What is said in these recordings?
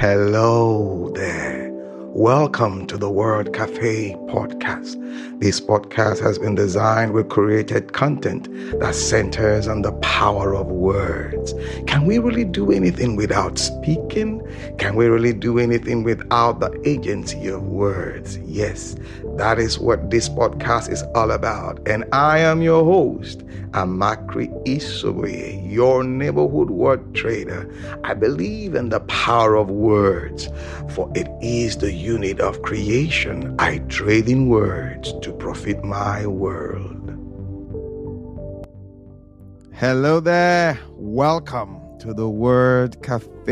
Hello there. Welcome to the Word Cafe podcast. This podcast has been designed with created content that centers on the power of words. Can we really do anything without speaking? Can we really do anything without the agency of words? Yes, that is what this podcast is all about. And I am your host, Amachree Isoboye, your neighborhood word trader. I believe in the power of words, for it is the unit of creation. I trade in words to profit my world. Hello there. Welcome to the Word Cafe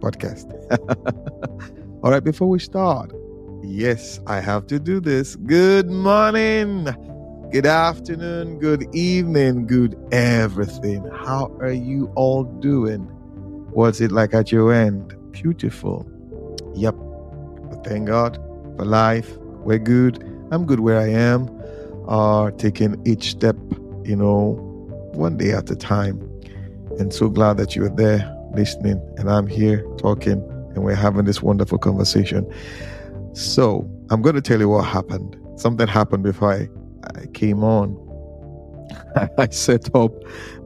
podcast. All right, before we start, yes, I have to do this. Good morning, good afternoon, good evening, good everything. How are you all doing? What's it like at your end? Beautiful. Yep. But thank God for life. We're good. I'm good where I am. Uh, taking each step, you know, one day at a time. And so glad that you're there listening and I'm here talking and we're having this wonderful conversation. So I'm going to tell you what happened. Something happened before I, I came on. I set up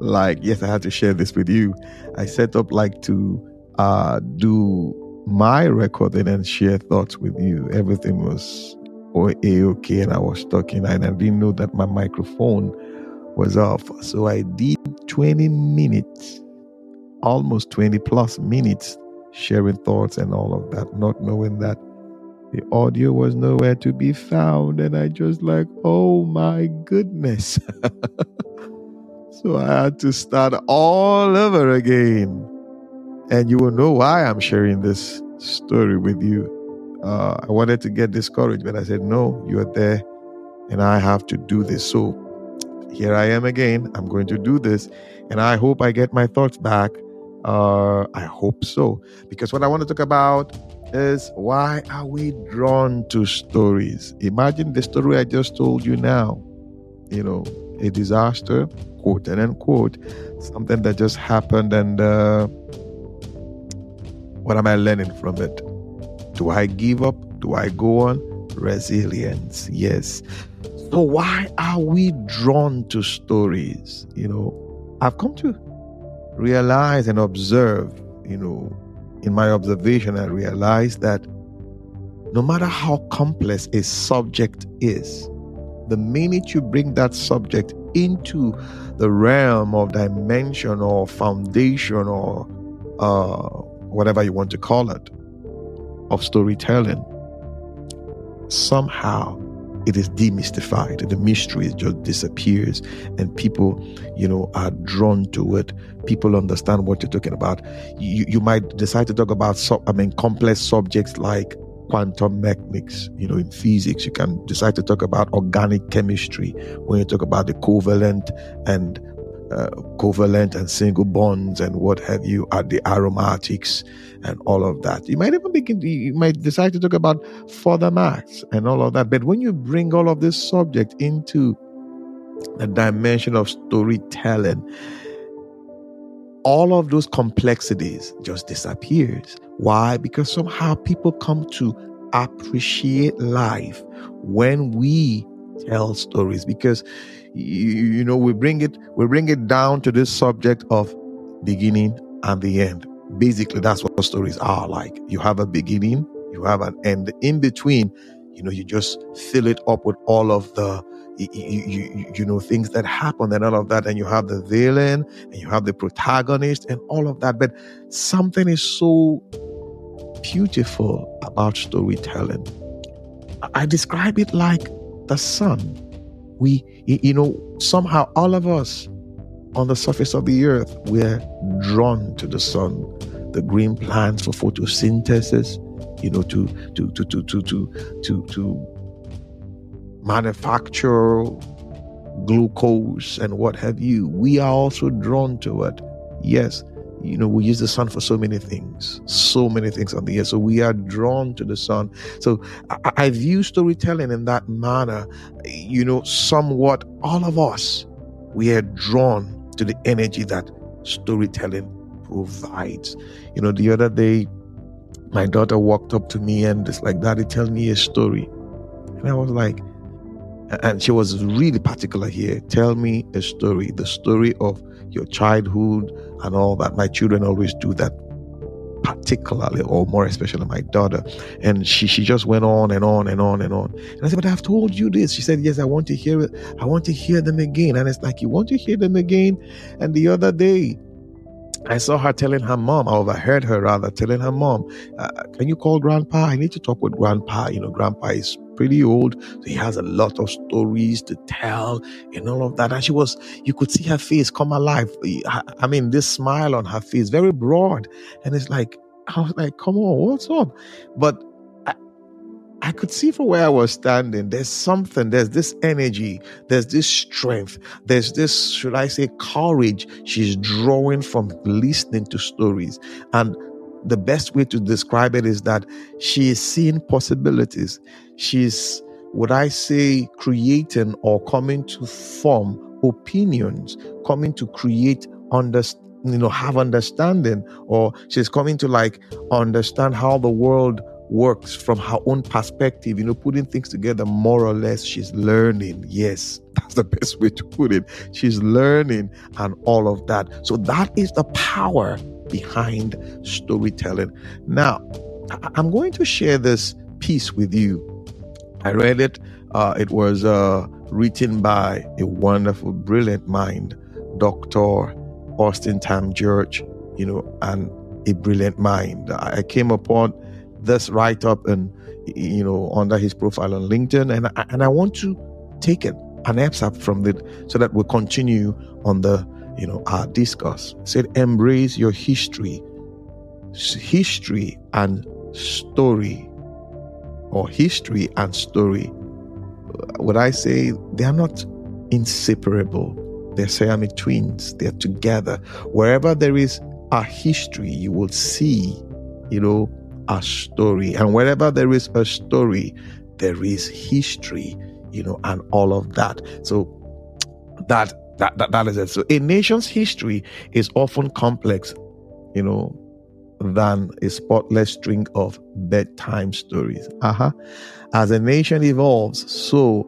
like, yes, I had to share this with you. I set up like to uh, do my recording and share thoughts with you. Everything was a okay, and I was talking, and I didn't know that my microphone was off. So I did 20 minutes, almost 20 plus minutes, sharing thoughts and all of that, not knowing that the audio was nowhere to be found. And I just like, oh my goodness. so I had to start all over again. And you will know why I'm sharing this story with you. Uh, I wanted to get discouraged, but I said, No, you're there, and I have to do this. So here I am again. I'm going to do this, and I hope I get my thoughts back. Uh, I hope so. Because what I want to talk about is why are we drawn to stories? Imagine the story I just told you now. You know, a disaster, quote and unquote, something that just happened, and uh, what am I learning from it? Do I give up? Do I go on? Resilience, yes. So, why are we drawn to stories? You know, I've come to realize and observe, you know, in my observation, I realized that no matter how complex a subject is, the minute you bring that subject into the realm of dimension or foundation or uh, whatever you want to call it, of storytelling, somehow it is demystified. The mystery just disappears, and people, you know, are drawn to it. People understand what you're talking about. You, you might decide to talk about, I mean, complex subjects like quantum mechanics. You know, in physics, you can decide to talk about organic chemistry when you talk about the covalent and covalent and single bonds and what have you at the aromatics and all of that. You might even begin, you might decide to talk about further maths and all of that. But when you bring all of this subject into the dimension of storytelling, all of those complexities just disappears. Why? Because somehow people come to appreciate life when we tell stories because you, you know we bring it we bring it down to this subject of beginning and the end. Basically that's what stories are like. You have a beginning you have an end. In between you know you just fill it up with all of the you, you, you, know things that happen and all of that and you have the villain and you have the protagonist and all of that. But something is so beautiful about storytelling. I describe it like the sun we you know somehow all of us on the surface of the earth we're drawn to the sun the green plants for photosynthesis you know to to to to to to to, to manufacture glucose and what have you. We are also drawn to it. Yes you know, we use the sun for so many things, so many things on the earth. So we are drawn to the sun. So I, I view storytelling in that manner, you know, somewhat all of us, we are drawn to the energy that storytelling provides. You know, the other day, my daughter walked up to me and it's like, Daddy, tell me a story. And I was like, and she was really particular here. Tell me a story, the story of your childhood and all that. My children always do that particularly or more especially my daughter and she she just went on and on and on and on and i said but i've told you this she said yes i want to hear it i want to hear them again and it's like you want to hear them again and the other day I saw her telling her mom, I overheard her rather telling her mom, uh, Can you call grandpa? I need to talk with grandpa. You know, grandpa is pretty old. So he has a lot of stories to tell and all of that. And she was, you could see her face come alive. I mean, this smile on her face, very broad. And it's like, I was like, come on, what's up? But I, I could see from where I was standing, there's something, there's this energy, there's this strength, there's this, should I say, courage she's drawing from listening to stories. And the best way to describe it is that she is seeing possibilities. She's, would I say, creating or coming to form opinions, coming to create understanding you know have understanding or she's coming to like understand how the world works from her own perspective you know putting things together more or less. She's learning. Yes that's the best way to put it. She's learning and all of that. So that is the power behind storytelling. Now, I'm going to share this piece with you. I read it. Uh, it was uh, written by a wonderful, brilliant mind, Dr. Austin Tam George, you know, and a brilliant mind. I came upon this write up and, you know, under his profile on LinkedIn, and I, and I want to take an excerpt from it so that we continue on the you know, our discourse. said, embrace your history. History and story, or history and story. Uh, would I say they are not inseparable? They're Siamese twins. They're together. Wherever there is a history, you will see, you know, a story. And wherever there is a story, there is history, you know, and all of that. So that that, that, that is it. So a nation's history is often complex, you know, than a spotless string of bedtime stories. Uh-huh. As a nation evolves, so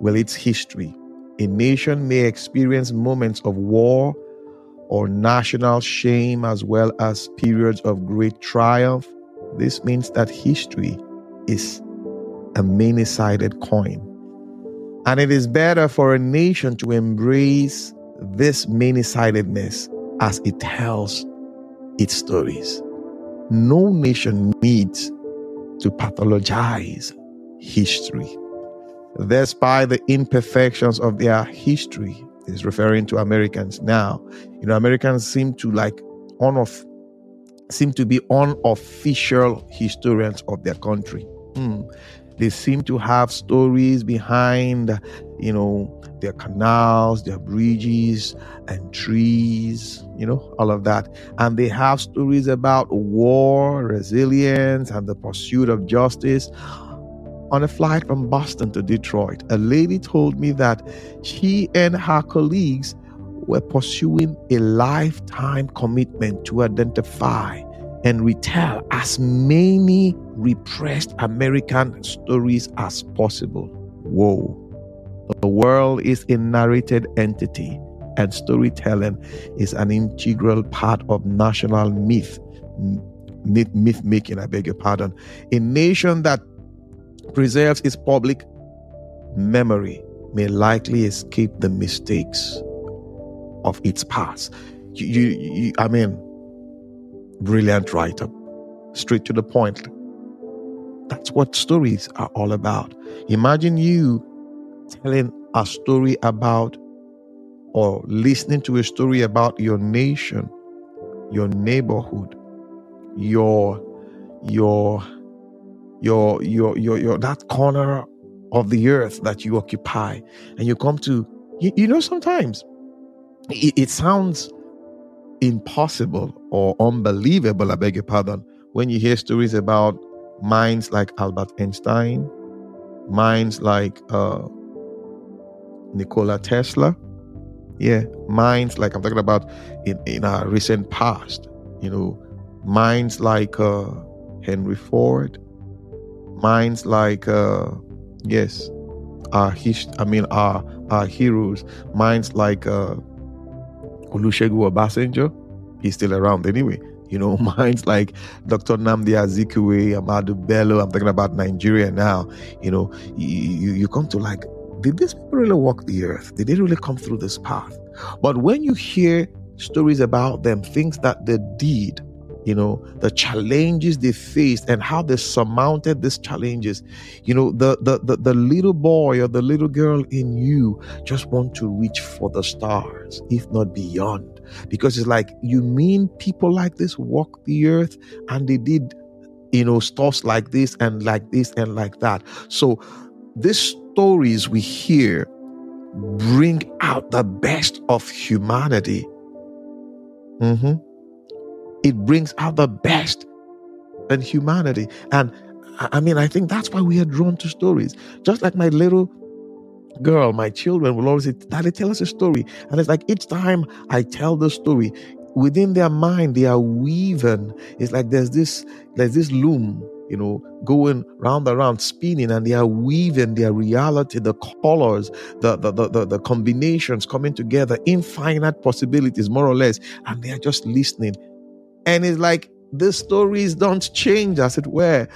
will its history. A nation may experience moments of war or national shame as well as periods of great triumph. This means that history is a many sided coin. And it is better for a nation to embrace this many sidedness as it tells its stories. No nation needs to pathologize history. Despite the imperfections of their history, is referring to Americans now. You know, Americans seem to like on of seem to be unofficial historians of their country. Mm. They seem to have stories behind, you know, their canals, their bridges, and trees, you know, all of that. And they have stories about war, resilience, and the pursuit of justice. On a flight from Boston to Detroit, a lady told me that she and her colleagues were pursuing a lifetime commitment to identify and retell as many repressed American stories as possible. Whoa. The world is a narrated entity, and storytelling is an integral part of national myth, myth, making, I beg your pardon. A nation that preserves its public memory may likely escape the mistakes of its past. You, you, you I mean, brilliant writer, straight to the point. That's what stories are all about. Imagine you telling a story about or listening to a story about your nation, your neighborhood, your your your your your, your that corner of the earth that you occupy and you come to you, you know sometimes it, it sounds impossible or unbelievable, I beg your pardon, when you hear stories about minds like Albert Einstein, minds like uh, Nikola Tesla. Yeah, minds like I'm talking about in, in our recent past. You know, minds like uh, Henry Ford, minds like uh, yes, our his, I mean our our heroes, minds like uh, Olusegun Obasanjo. He's still around anyway. You know, minds like Dr. Nnamdi Azikiwe, Ahmadu Bello. I'm talking about Nigeria now. You know, you, you come to like, did these people really walk the earth? Did they really come through this path? But when you hear stories about them, things that they did, you know, the challenges they faced and how they surmounted these challenges. You know, the, the, the, the little boy or the little girl in you just want to reach for the stars, if not beyond. Because it's like, you mean people like this walk the earth and they did, you know, stuff like this and like this and like that. So these stories we hear bring out the best of humanity. Mm-hmm it brings out the best in humanity. And I mean, I think that's why we are drawn to stories. Just like my little girl, my children will always say, Daddy, tell us a story. And it's like each time I tell the story, within their mind, they are weaving. It's like there's this, there's this loom, you know, going round and round, spinning, and they are weaving their reality, the colors, the, the, the, the, the combinations coming together, infinite possibilities, more or less. And they are just listening and it's like the stories don't change, as it were.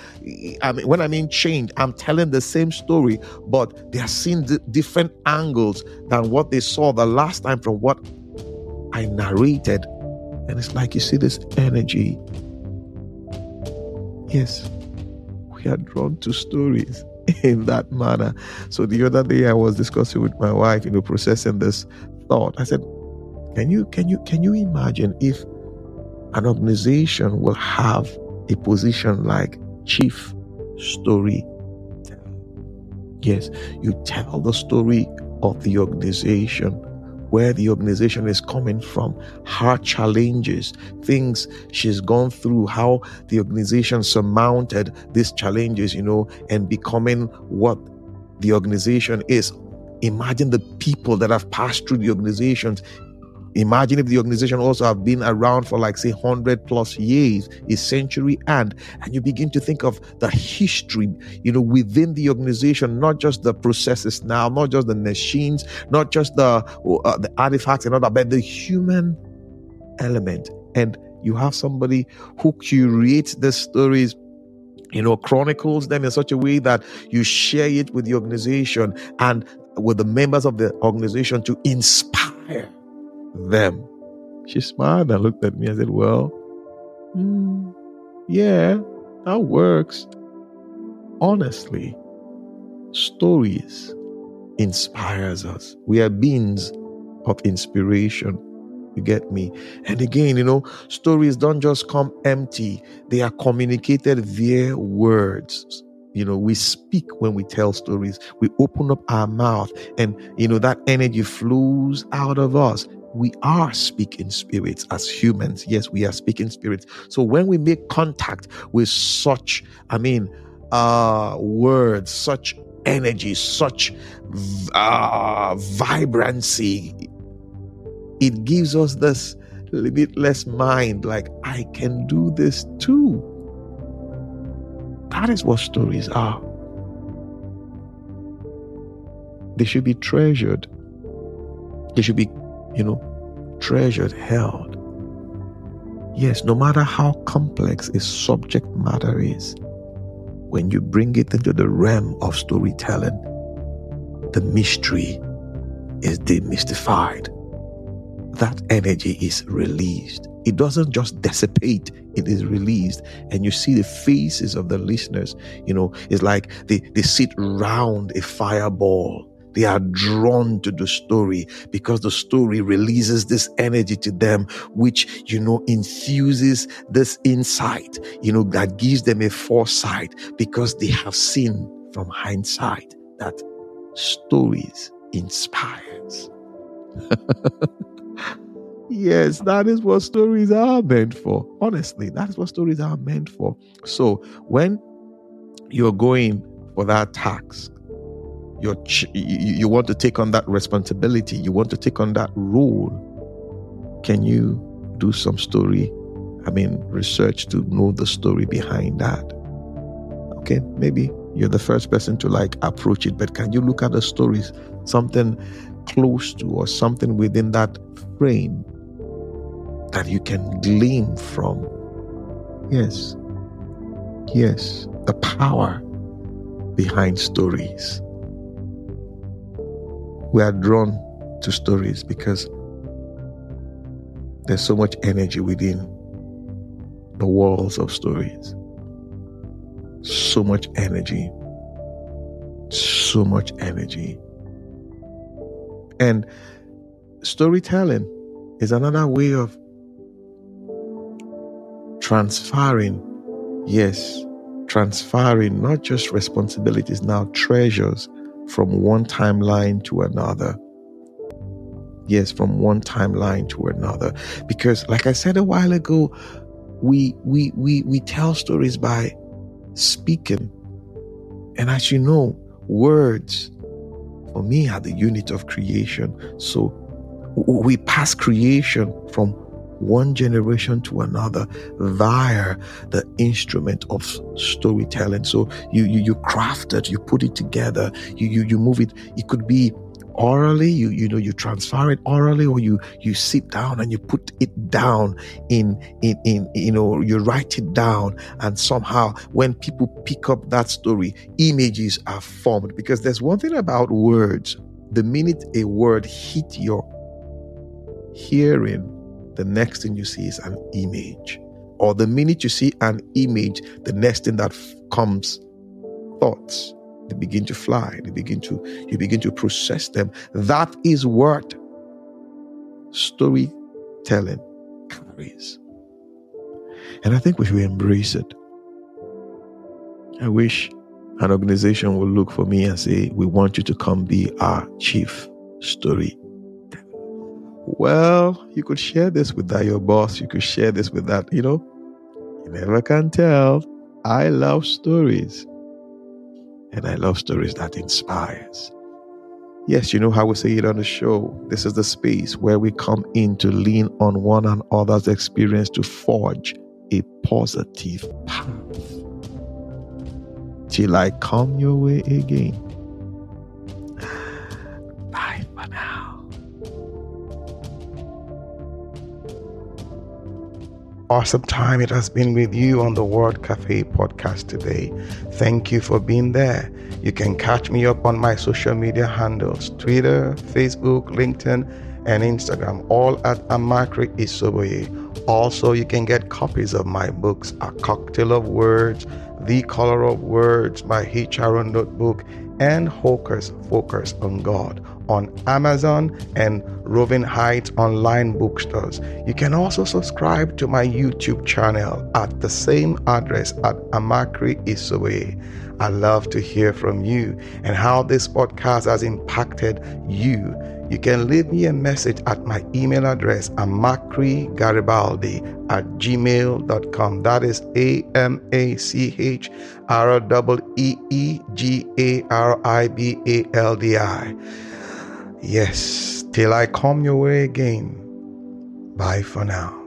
I mean, when I mean change, I'm telling the same story, but they are seeing d- different angles than what they saw the last time from what I narrated. And it's like you see this energy. Yes, we are drawn to stories in that manner. So the other day I was discussing with my wife, you know, processing this thought. I said, Can you can you can you imagine if an organization will have a position like chief story. Yes, you tell the story of the organization, where the organization is coming from, her challenges, things she's gone through, how the organization surmounted these challenges, you know, and becoming what the organization is. Imagine the people that have passed through the organizations Imagine if the organization also have been around for like say 100 plus years, a century and and you begin to think of the history, you know, within the organization, not just the processes now, not just the machines, not just the uh, the artifacts and all that, but the human element. And you have somebody who curates the stories you know, chronicles them in such a way that you share it with the organization and with the members of the organization to inspire them. She smiled and looked at me and said, Well, mm, yeah, that works. Honestly, stories inspires us. We are beings of inspiration. You get me? And again, you know, stories don't just come empty, they are communicated via words. You know, we speak when we tell stories. We open up our mouth, and you know, that energy flows out of us we are speaking spirits as humans. Yes, we are speaking spirits. So when we make contact with such, I mean, uh, words, such energy, such uh, vibrancy, it gives us this limitless mind like, I can do this too. That is what stories are. They should be treasured. They should be you know, treasured, held. Yes, no matter how complex a subject matter is, when you bring it into the realm of storytelling, the mystery is demystified. That energy is released. It doesn't just dissipate, it is released. And you see the faces of the listeners, you know, it's like they, they sit round a fireball they are drawn to the story because the story releases this energy to them, which, you know, infuses this insight, you know, that gives them a foresight because they have seen from hindsight that stories inspires. yes, that is what stories are meant for. Honestly, that is what stories are meant for. So when you're going for that task, you're ch- you want to take on that responsibility you want to take on that role can you do some story I mean, research to know the story behind that. Okay, maybe you're the first person to like approach it, but can you look at the stories, something close to or something within that frame that you can glean from? Yes, yes, the power behind stories. We are drawn to stories because there's so much energy within the walls of stories. So much energy. So much energy. And storytelling is another way of transferring, yes, transferring not just responsibilities, now treasures from one timeline to another. Yes, from one timeline to another. Because like I said a while ago, we we we we tell stories by speaking. And as you know, words for me are the unit of creation. So we pass creation from one generation to another via the instrument of storytelling. So you you you craft it, you put it together, you you you move it. It could be orally you you know you transfer it orally or you you sit down and you put it down in in in you know you write it down and somehow when people pick up that story images are formed because there's one thing about words the minute a word hit your hearing the next thing you see is an image. Or the minute you see an image the next thing that f- comes thoughts they begin to fly they begin to you begin to process them. That is what storytelling carries. And i think we should embrace it. I wish an organization would look for me and say we want you to come be our chief story well you could share this with that your boss you could share this with that you know you never can tell i love stories and I love stories that inspires. Yes, you know how we say it on the show. This is the space where we come in to lean on one another's experience to forge a positive path. Till I come your way again. Awesome time it has been with you on the Word Cafe podcast today. Thank you for being there. You can catch me up on my social media handles Twitter, Facebook, LinkedIn, and Instagram, all at Amachree Isoboye. Also, you can get copies of my books, A Cocktail of Words, The Color of Words, my HR notebook, and Hocus Focus on God on Amazon and Roving Heights online bookstores. You can also subscribe to my YouTube channel at the same address at Amachree Isoboye. I love to hear from you and how this podcast has impacted you. You can leave me a message at my email address, amachreegaribaldi at gmail.com. That is A M A C H R E E G A R I B A L D I. Yes, till I come your way again. Bye for now.